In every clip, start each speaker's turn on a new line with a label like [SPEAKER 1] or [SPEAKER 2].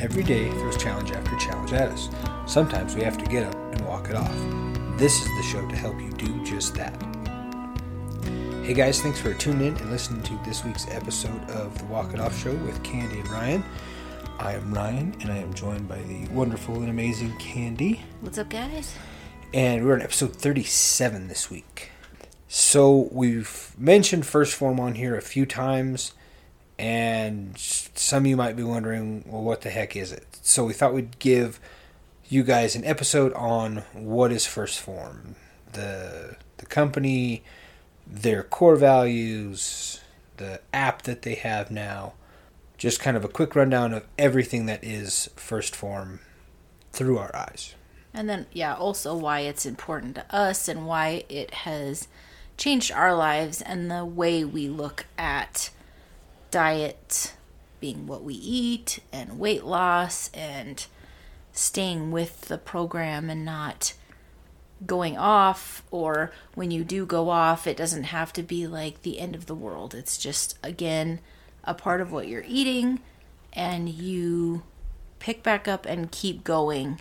[SPEAKER 1] Every day throws challenge after challenge at us. Sometimes we have to get up and walk it off. This is the show to help you do just that. Hey guys, thanks for tuning in and listening to this week's episode of the Walk It Off Show with Candy and Ryan. I am Ryan, and I am joined by the wonderful and amazing Candy.
[SPEAKER 2] What's up, guys?
[SPEAKER 1] And we're on episode 37 this week. So we've mentioned 1st Phorm on here a few times, and some of you might be wondering, well, what the heck is it? So we thought we'd give you guys an episode on what is 1st Phorm, the the company, their core values, the app that they have now, just kind of a quick rundown of everything that is 1st Phorm through our eyes.
[SPEAKER 2] And then, yeah, also why it's important to us and why it has changed our lives and the way we look at diet being what we eat and weight loss and staying with the program and not going off or when you do go off it doesn't have to be like the end of the world. It's just again a part of what you're eating and you pick back up and keep going.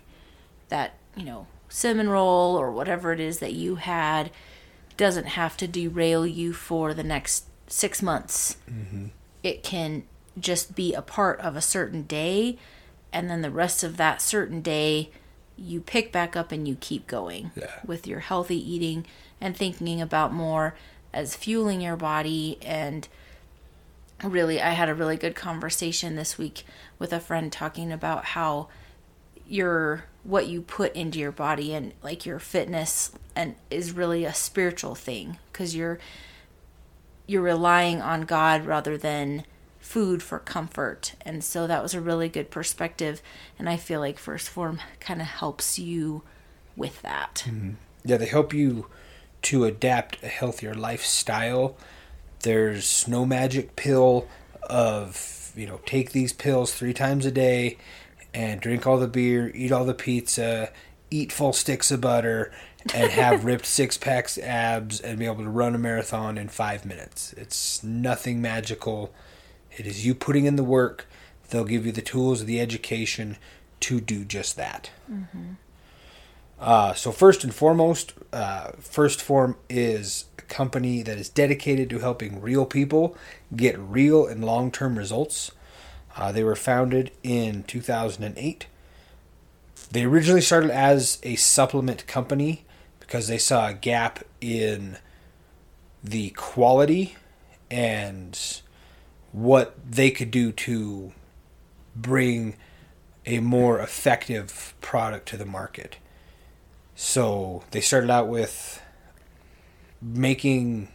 [SPEAKER 2] That you know cinnamon roll or whatever it is that you had doesn't have to derail you for the next six months.
[SPEAKER 1] Mm-hmm.
[SPEAKER 2] It can just be a part of a certain day and then the rest of that certain day you pick back up and you keep going
[SPEAKER 1] Yeah.
[SPEAKER 2] with your healthy eating and thinking about more as fueling your body and really i had a really good conversation this week with a friend talking about how your what you put into your body and like your fitness and is really a spiritual thing because you're you're relying on god rather than food for comfort. And so that was a really good perspective. And i feel like 1st Phorm kind of helps you with that. Mm-hmm.
[SPEAKER 1] Yeah, they help you to adapt a healthier lifestyle. There's no magic pill of, you know, take these pills three times a day and drink all the beer, eat all the pizza, eat full sticks of butter, and have ripped six packs abs and be able to run a marathon in five minutes. It's nothing magical. It is you putting in the work. They'll give you the tools, the education to do just that. Uh, so first and foremost, uh, 1st Phorm is a company that is dedicated to helping real people get real and long-term results. Uh, they were founded in 2008. They originally started as a supplement company because they saw a gap in the quality and what they could do to bring a more effective product to the market. So they started out with making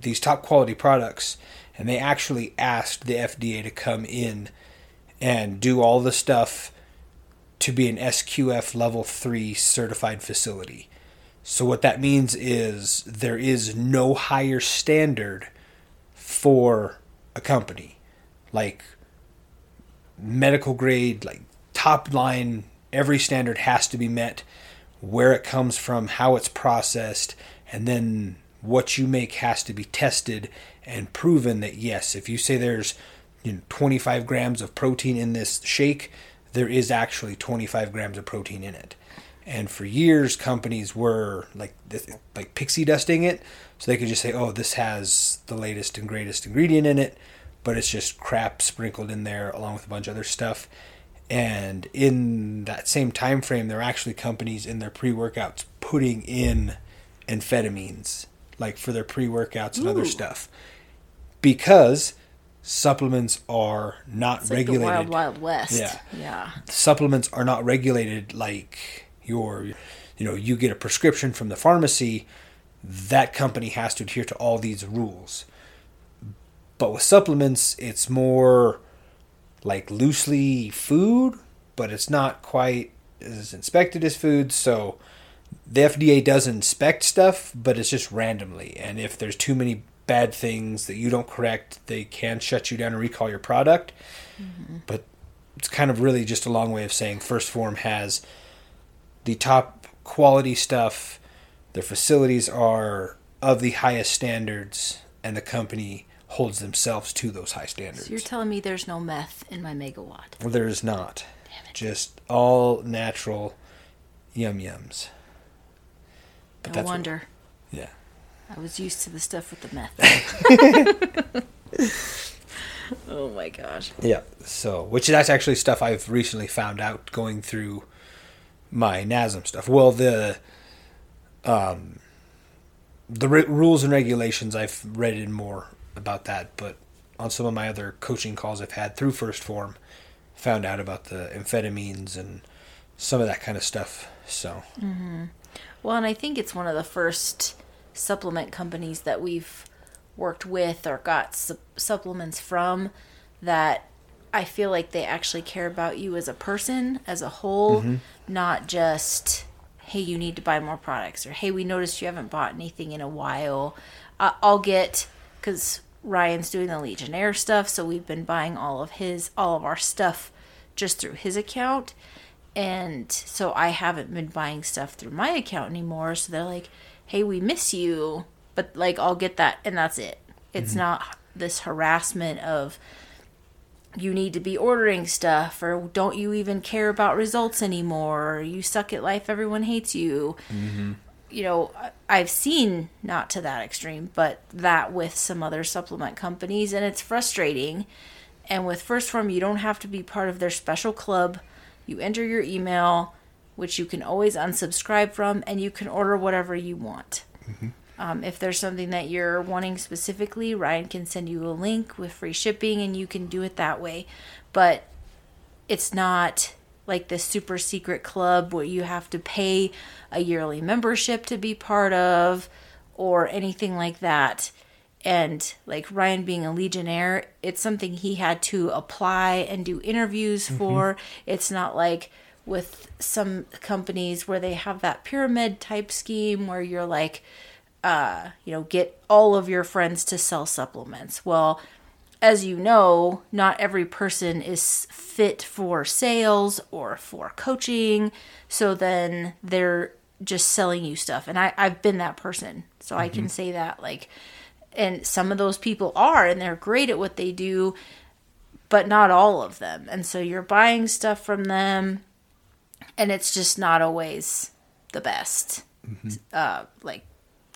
[SPEAKER 1] these top quality products, and they actually asked the FDA to come in and do all the stuff to be an SQF level 3 certified facility. So what that means is there is no higher standard for a company. Like medical grade, like top line, every standard has to be met. Where it comes from, how it's processed, and then what you make has to be tested and proven that yes, if you say there's you know, 25 grams of protein in this shake, there is actually 25 grams of protein in it. And for years, companies were like like pixie dusting it, so they could just say, "Oh, this has the latest and greatest ingredient in it," but it's just crap sprinkled in there along with a bunch of other stuff. And in that same time frame, there are actually companies in their pre-workouts putting in amphetamines, like for their pre-workouts and other stuff, because supplements are not
[SPEAKER 2] it's like
[SPEAKER 1] regulated
[SPEAKER 2] the wild wild west.
[SPEAKER 1] Yeah.
[SPEAKER 2] yeah.
[SPEAKER 1] Supplements are not regulated like your you know you get a prescription from the pharmacy that company has to adhere to all these rules. But with supplements it's more like loosely food but it's not quite as inspected as food. So the FDA does inspect stuff but it's just randomly. And if there's too many bad things that you don't correct they can shut you down and recall your product. Mm-hmm. But it's kind of really just a long way of saying 1st Phorm has the top quality stuff. Their facilities are of the highest standards, and the company holds themselves to those high standards.
[SPEAKER 2] So you're telling me there's no meth in my megawatt?
[SPEAKER 1] well, there is not. Damn it. just all natural yum yums.
[SPEAKER 2] no
[SPEAKER 1] that's what-
[SPEAKER 2] wonder.
[SPEAKER 1] Yeah.
[SPEAKER 2] I was used to the stuff with the meth. oh my gosh.
[SPEAKER 1] Yeah. So, which that's actually stuff I've recently found out going through my NASM stuff. Well, the um the re- rules and regulations I've read in more about that, but on some of my other coaching calls I've had through 1st Phorm, found out about the amphetamines and some of that kind of stuff. So, mm-hmm.
[SPEAKER 2] Well, and I think it's one of the first supplement companies that we've worked with or got su- supplements from that I feel like they actually care about you as a person, as a whole, not just, hey, you need to buy more products or hey, we noticed you haven't bought anything in a while. Uh, I'll get, because Ryan's doing the Legionnaire stuff, so we've been buying all of his, all of our stuff just through his account and so I haven't been buying stuff through my account anymore. So they're like, "Hey, we miss you," but like I'll get that, and that's it. It's not this harassment of you need to be ordering stuff, or don't you even care about results anymore? Or you suck at life. Everyone hates you. Mm-hmm. You know, I've seen not to that extreme, but that with some other supplement companies, and it's frustrating. And with 1st Phorm, you don't have to be part of their special club. You enter your email, which you can always unsubscribe from, and you can order whatever you want. Mm-hmm. Um, if there's something that you're wanting specifically, Ryan can send you a link with free shipping, and you can do it that way. But it's not like this super secret club where you have to pay a yearly membership to be part of or anything like that. And like Ryan being a Legionnaire, it's something he had to apply and do interviews for. It's not like with some companies where they have that pyramid type scheme where you're like, uh, you know, get all of your friends to sell supplements. Well, as you know, not every person is fit for sales or for coaching. So then they're just selling you stuff. And I, I've been that person. So I can say that. Like, and some of those people are, and they're great at what they do, but not all of them. And so you're buying stuff from them, and it's just not always the best. Uh, like,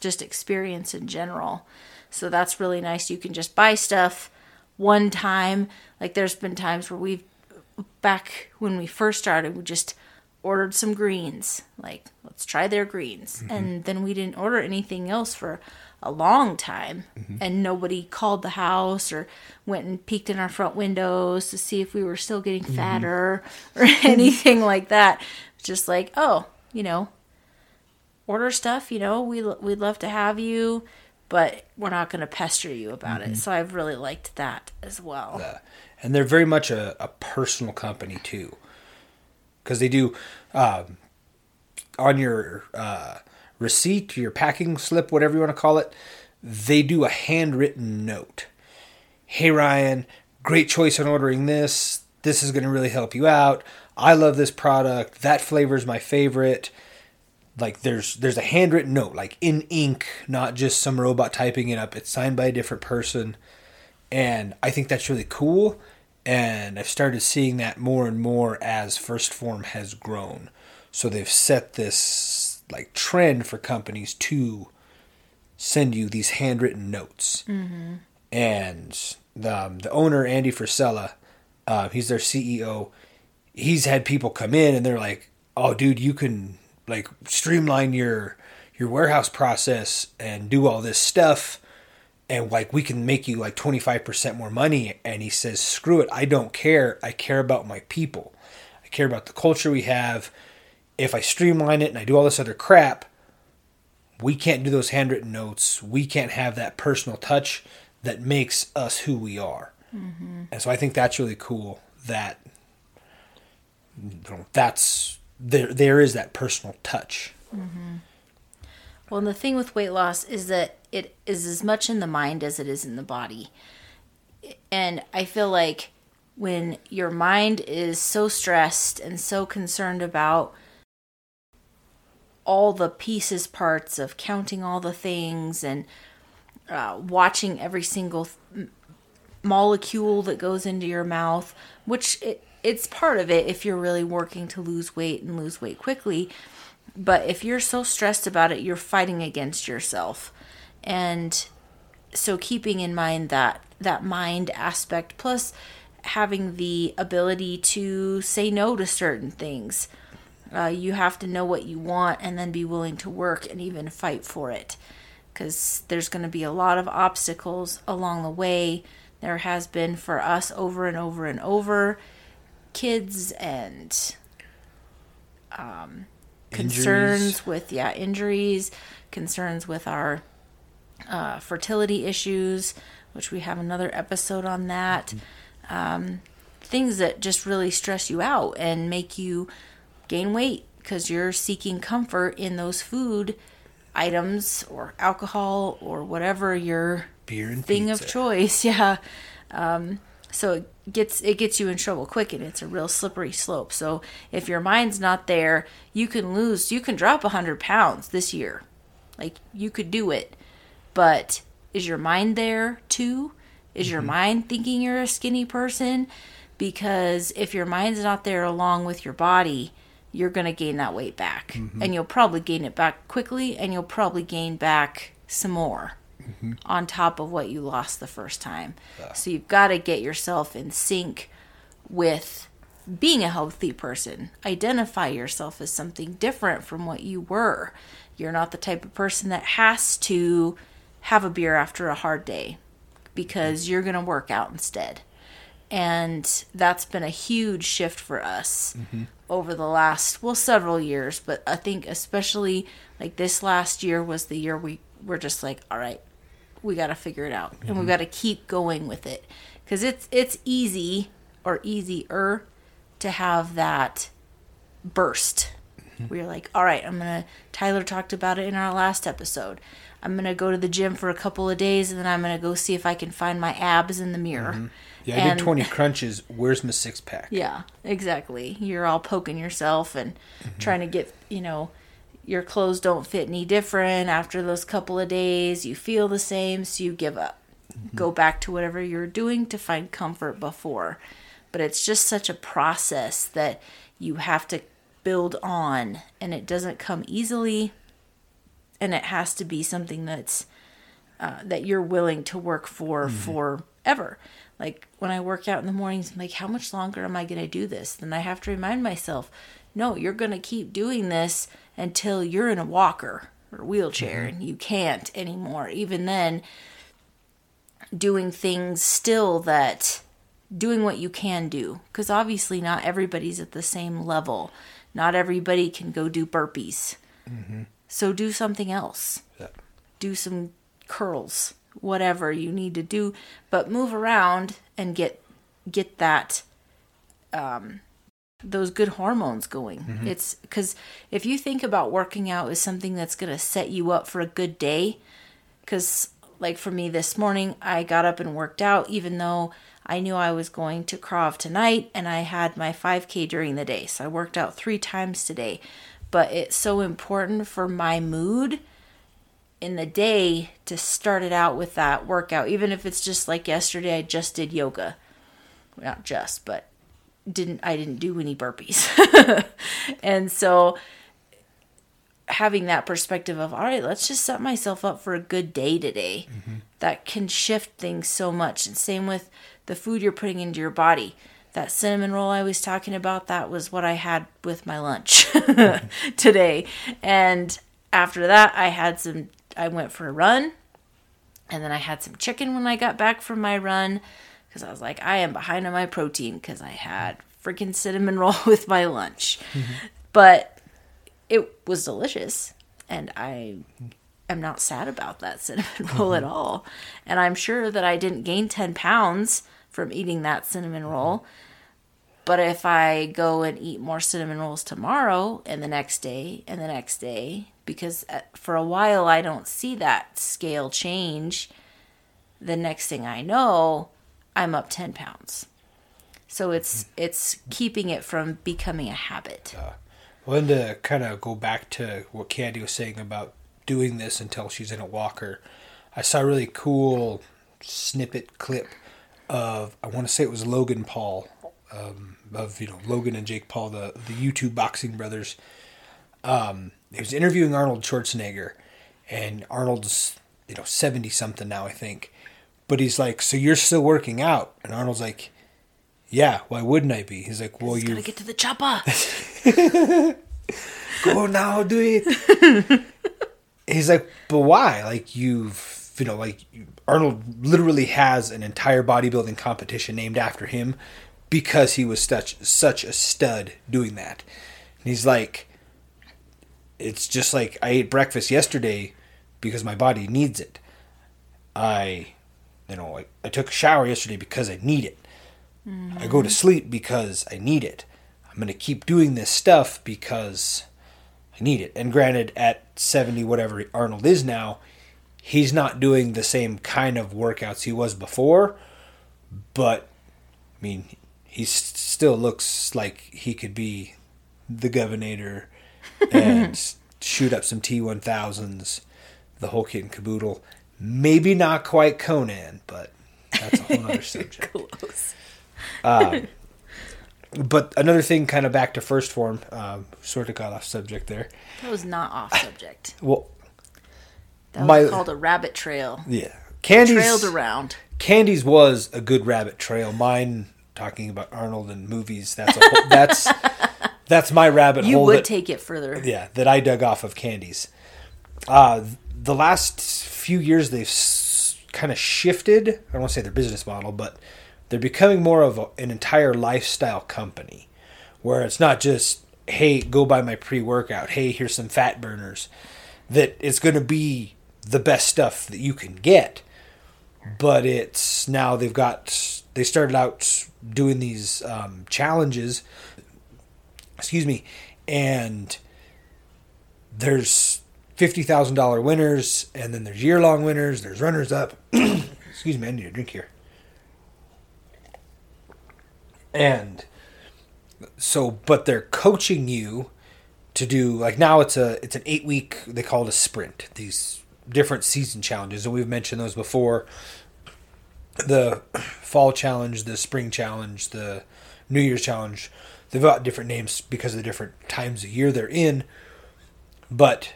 [SPEAKER 2] just experience in general. So that's really nice. You can just buy stuff one time. Like there's been times where we've back when we first started, we just ordered some greens. Like let's try their greens, mm-hmm. and then we didn't order anything else for a long time, mm-hmm. and nobody called the house or went and peeked in our front windows to see if we were still getting mm-hmm. fatter or anything like that. Just like oh, you know, order stuff, you know, we we'd love to have you, but we're not going to pester you about it. So I've really liked that as well.
[SPEAKER 1] uh, and they're very much a, a personal company too, because they do um, on your uh, receipt, your packing slip, whatever you want to call it. They do a handwritten note. Hey Ryan, great choice on ordering this. This is going to really help you out. I love this product. That flavor is my favorite like there's there's a handwritten note like in ink not just some robot typing it up. It's signed by a different person. And i think that's really cool. And i've started seeing that more and more as 1st Phorm has grown. So they've set this like trend for companies to send you these handwritten notes. And the, um, the owner andy frisella uh, he's their ceo he's had people come in and they're like oh dude you can like streamline your your warehouse process and do all this stuff and like we can make you like 25% more money and he says screw it i don't care. I care about my people. I care about the culture we have. If i streamline it and i do all this other crap we can't do those handwritten notes. We can't have that personal touch that makes us who we are. Mm-hmm. And so i think that's really cool that you know, that's there there is that personal touch
[SPEAKER 2] Well, and the thing with weight loss is that it is as much in the mind as it is in the body. And I feel like when your mind is so stressed and so concerned about all the pieces, parts of counting all the things and uh, watching every single th- molecule that goes into your mouth, which it, it's part of it if you're really working to lose weight and lose weight quickly. But if you're so stressed about it, you're fighting against yourself. And so keeping in mind that that mind aspect plus having the ability to say no to certain things. Uh, you have to know what you want and then be willing to work and even fight for it because there's going to be a lot of obstacles along the way. There has been for us over and over and over kids and um, concerns
[SPEAKER 1] Injuries.
[SPEAKER 2] with yeah injuries, concerns with our uh, fertility issues, which we have another episode on that. Um, things that just really stress you out and make you gain weight because you're seeking comfort in those food items or alcohol or whatever your
[SPEAKER 1] Beer and
[SPEAKER 2] thing
[SPEAKER 1] pizza.
[SPEAKER 2] of choice. Yeah. Um, so it gets it gets you in trouble quick and it's a real slippery slope. So if your mind's not there, you can lose you can drop a hundred pounds this year. Like you could do it. But is your mind there too? Is your mm-hmm. mind thinking you're a skinny person? Because if your mind's not there along with your body, you're going to gain that weight back. Mm-hmm. And you'll probably gain it back quickly and you'll probably gain back some more Mm-hmm. on top of what you lost the first time. So you've got to get yourself in sync with being a healthy person. Identify yourself as something different from what you were. You're not the type of person that has to have a beer after a hard day because you're going to work out instead. And that's been a huge shift for us mm-hmm. over the last, well, several years. But I think especially like this last year was the year we were just like, all right, we got to figure it out and we've mhm. got to keep going with it. Because it's it's easy or easier to have that burst. Mm-hmm. Where you're like all right i'm gonna tyler talked about it in our last episode. I'm gonna go to the gym for a couple of days and then i'm gonna go see if i can find my abs in the mirror. Mm-hmm.
[SPEAKER 1] Yeah, I
[SPEAKER 2] And-
[SPEAKER 1] did 20 crunches. Where's my six pack?
[SPEAKER 2] yeah, exactly. You're all poking yourself and mm-hmm. trying to get, you know, your clothes don't fit any different after those couple of days. You feel the same, so you give up. Go back to whatever you're doing to find comfort before. But it's just such a process that you have to build on, and it doesn't come easily. And it has to be something that's uh, that you're willing to work for forever. Like when I work out in the mornings, I'm like, how much longer am I going to do this? Then I have to remind myself, no, you're going to keep doing this until you're in a walker or wheelchair and you can't anymore. Even then, doing things still that doing what you can do because obviously not everybody's at the same level. Not everybody can go do burpees. So do something else
[SPEAKER 1] Yeah.
[SPEAKER 2] do some curls, whatever you need to do, but move around and get get that um those good hormones going. Mm-hmm. It's cuz if you think about working out as something that's going to set you up for a good day cuz like for me this morning, I got up and worked out even though I knew I was going to Krav tonight and I had my 5k during the day. So I worked out 3 times today. But it's so important for my mood in the day to start it out with that workout, even if it's just like yesterday, I just did yoga. Not just, but didn't I didn't do any burpees. and so having that perspective of all right, let's just set myself up for a good day today. Mm-hmm. That can shift things so much. And same with the food you're putting into your body. That cinnamon roll I was talking about, that was what I had with my lunch mm-hmm. today. And after that, I had some, I went for a run. And then I had some chicken when I got back from my run because I was like, I am behind on my protein because I had freaking cinnamon roll with my lunch. Mm-hmm. But it was delicious. And I am not sad about that cinnamon roll at mm-hmm. all. And I'm sure that I didn't gain 10 pounds from eating that cinnamon mm-hmm. roll. But if I go and eat more cinnamon rolls tomorrow and the next day and the next day, because uh, for a while I don't see that scale change, the next thing I know, I'm up 10 pounds. So it's it's keeping it from becoming a habit.
[SPEAKER 1] Well, and to kind of go back to what Candy was saying about doing this until she's in a walker, I saw a really cool snippet clip of I want to say it was Logan Paul um, of you know Logan and Jake Paul, the the YouTube boxing brothers. Um, he was interviewing Arnold Schwarzenegger, and Arnold's you know seventy something now, I think. But he's like, "So you're still working out?" And Arnold's like, "Yeah, why wouldn't I be?" He's like, "Well, you Gotta
[SPEAKER 2] get to the chopper.
[SPEAKER 1] go now, do it." he's like, "But why? Like you've you know like Arnold literally has an entire bodybuilding competition named after him because he was such such a stud doing that." And he's like, "It's just like I ate breakfast yesterday because my body needs it. I, you know, I, I took a shower yesterday because I need it. I go to sleep because I need it. I'm going to keep doing this stuff because I need it. And granted, at 70, whatever Arnold is now, he's not doing the same kind of workouts he was before. But, I mean, he still looks like he could be the governor and shoot up some T1000s, the whole kit and caboodle. Maybe not quite Conan, but that's a whole other subject.
[SPEAKER 2] Close.
[SPEAKER 1] But another thing, kind of back to 1st Phorm, um, sort of got off subject there.
[SPEAKER 2] That was not off subject.
[SPEAKER 1] Well,
[SPEAKER 2] That was
[SPEAKER 1] My-
[SPEAKER 2] called a rabbit trail.
[SPEAKER 1] yeah, Candy's
[SPEAKER 2] Trailed around.
[SPEAKER 1] Candy's was a good rabbit trail. Mine, talking about Arnold and movies, that's a whole, that's that's my rabbit
[SPEAKER 2] You
[SPEAKER 1] hole.
[SPEAKER 2] would
[SPEAKER 1] that-
[SPEAKER 2] take it further.
[SPEAKER 1] yeah, that I dug off of Candy's. Uh, the last few years, they've s- kind of shifted. I don't want to say their business model, but they're becoming more of a, an entire lifestyle company, where it's not just hey, go buy my pre-workout. Hey, here's some fat burners. That it's going to be the best stuff that you can get, but it's now they've got they started out doing these um, challenges excuse me, and there's fifty thousand dollar winners, and then there's year long winners. There's runners up. excuse me, I need a drink here. And so, but they're coaching you to do like now it's a it's an eight week they call it a sprint. These different season challenges, and we've mentioned those before. The fall challenge, the spring challenge, the New Year's challenge. They've got different names because of the different times of year they're in. But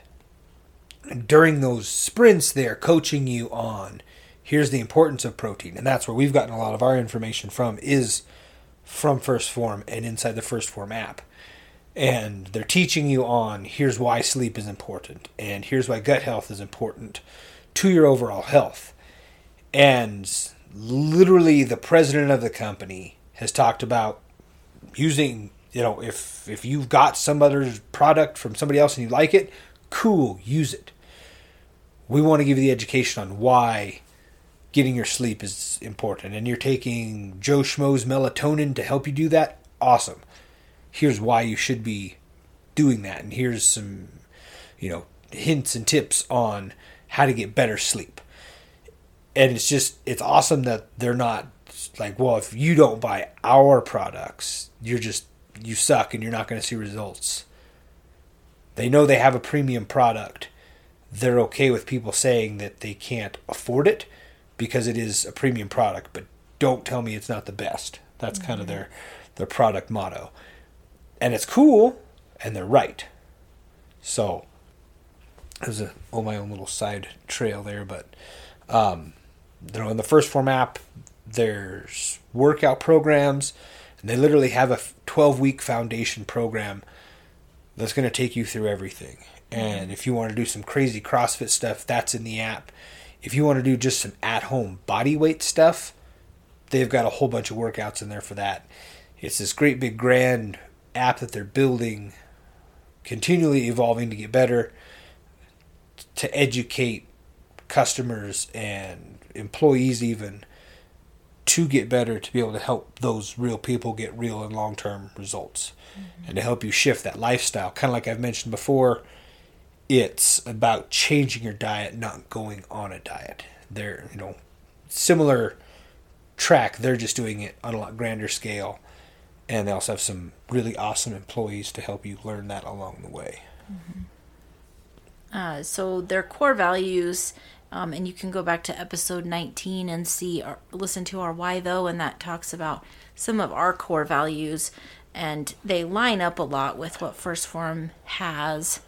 [SPEAKER 1] during those sprints, they are coaching you on here's the importance of protein. And that's where we've gotten a lot of our information from is from 1st Phorm and inside the 1st Phorm app. And they're teaching you on here's why sleep is important and here's why gut health is important to your overall health. And literally the president of the company has talked about using you know if if you've got some other product from somebody else and you like it cool use it we want to give you the education on why getting your sleep is important. And you're taking joe schmo's melatonin to help you do that? Awesome. Here's why you should be doing that. And here's some you know hints and tips on how to get better sleep. And it's just it's awesome that they're not like well if you don't buy our products you're just you suck and you're not going to see results. They know they have a premium product they're okay with people saying that they can't afford it because it is a premium product but don't tell me it's not the best. That's kind of their their product motto. And it's cool and they're right. So it was a oh my own little side trail there but um you know in the 1st Phorm app there's workout programs and they literally have a 12 week foundation program that's going to take you through everything Mm-hmm. and if you want to do some crazy crossfit stuff that's in the app. If you want to do just some at home body weight stuff they've got a whole bunch of workouts in there for that. It's this great big grand app that they're building continually evolving to get better to educate customers and employees even to get better to be able to help those real people get real and long-term results mm-hmm. and to help you shift that lifestyle. Kind of like i've mentioned before it's about changing your diet not going on a diet. They're you know similar track. They're just doing it on a lot grander scale. And they also have some really awesome employees to help you learn that along the way.
[SPEAKER 2] Uh, so their core values Um, and you can go back to episode 19 and see or listen to our why though, and that talks about some of our core values, and they line up a lot with what 1st Phorm has.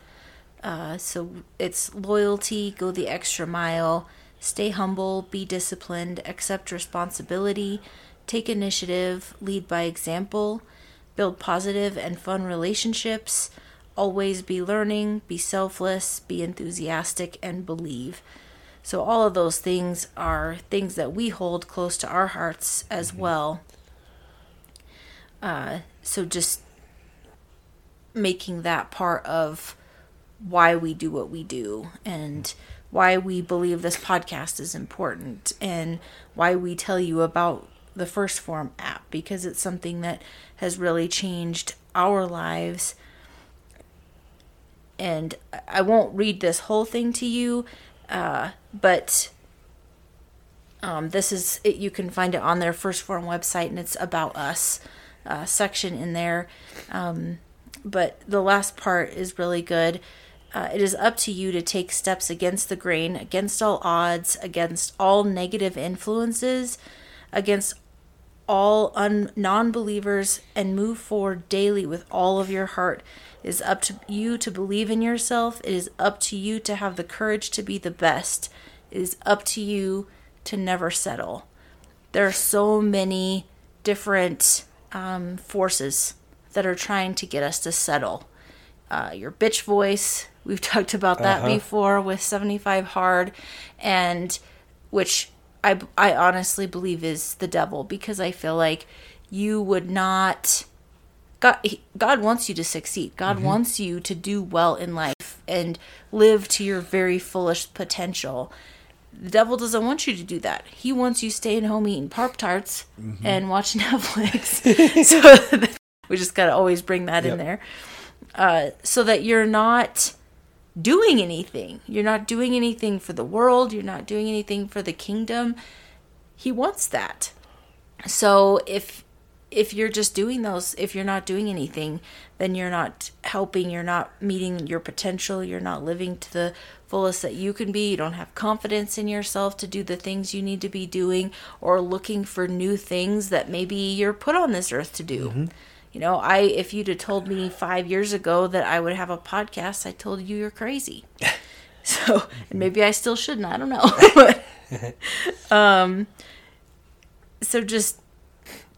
[SPEAKER 2] Uh, so it's loyalty, go the extra mile, stay humble, be disciplined, accept responsibility, take initiative, lead by example, build positive and fun relationships, always be learning, be selfless, be enthusiastic, and believe. So, all of those things are things that we hold close to our hearts as well. Uh, so, just making that part of why we do what we do and why we believe this podcast is important and why we tell you about the 1st Phorm app because it's something that has really changed our lives. And I won't read this whole thing to you, uh, but um, this is it. You can find it on their 1st Phorm website, and it's about us uh, section in there. Um, but the last part is really good. Uh, it is up to you to take steps against the grain, against all odds, against all negative influences, against all un- non believers, and move forward daily with all of your heart. It is up to you to believe in yourself. It is up to you to have the courage to be the best. It is up to you to never settle. There are so many different um, forces that are trying to get us to settle. Uh, your bitch voice, we've talked about that
[SPEAKER 1] Uh-huh.
[SPEAKER 2] before with 75 Hard, and which I, I honestly believe is the devil because I feel like you would not. God, God wants you to succeed. God wants you to do well in life and live to your very fullest potential. The devil doesn't want you to do that. He wants you staying home eating Pop Tarts and watching Netflix. so we just got to always bring that in there. Uh, so that you're not doing anything. You're not doing anything for the world. You're not doing anything for the kingdom. He wants that. So if if you're just doing those, if you're not doing anything, then you're not helping, you're not meeting your potential, you're not living to the fullest that you can be. You don't have confidence in yourself to do the things you need to be doing or looking for new things that maybe you're put on this earth to do. Mm-hmm. You know, I if you'd have told me 5 years ago that I would have a podcast, I told you you're crazy. So, and maybe I still shouldn't, I don't know. But, um so just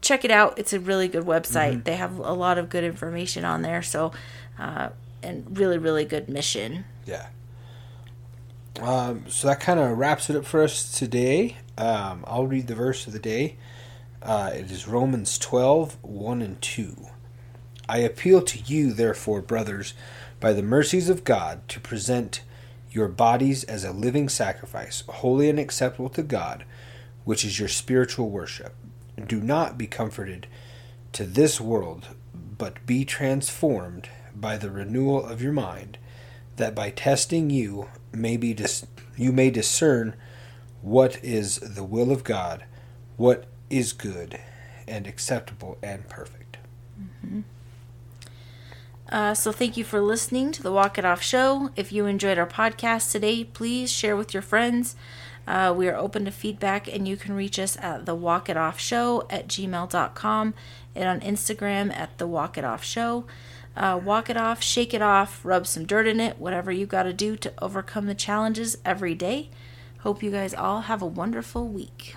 [SPEAKER 2] check it out. It's a really good website. They have a lot of good information on there. So, uh, and really, really good mission.
[SPEAKER 1] Yeah. Um, so that kind of wraps it up for us today. Um, I'll read the verse of the day. Uh, it is Romans 12, 1 and 2. I appeal to you, therefore, brothers, by the mercies of God, to present your bodies as a living sacrifice, holy and acceptable to God, which is your spiritual worship. Do not be comforted to this world, but be transformed by the renewal of your mind, that by testing you may be dis- you may discern what is the will of God, what is good and acceptable and perfect.
[SPEAKER 2] Uh, so, thank you for listening to the Walk It Off Show. If you enjoyed our podcast today, please share with your friends. Uh, we are open to feedback, and you can reach us at the Walk It Off Show at gmail.com and on Instagram at the Walk It Off Show. Uh, walk it off, shake it off, rub some dirt in it, whatever you got to do to overcome the challenges every day. Hope you guys all have a wonderful week.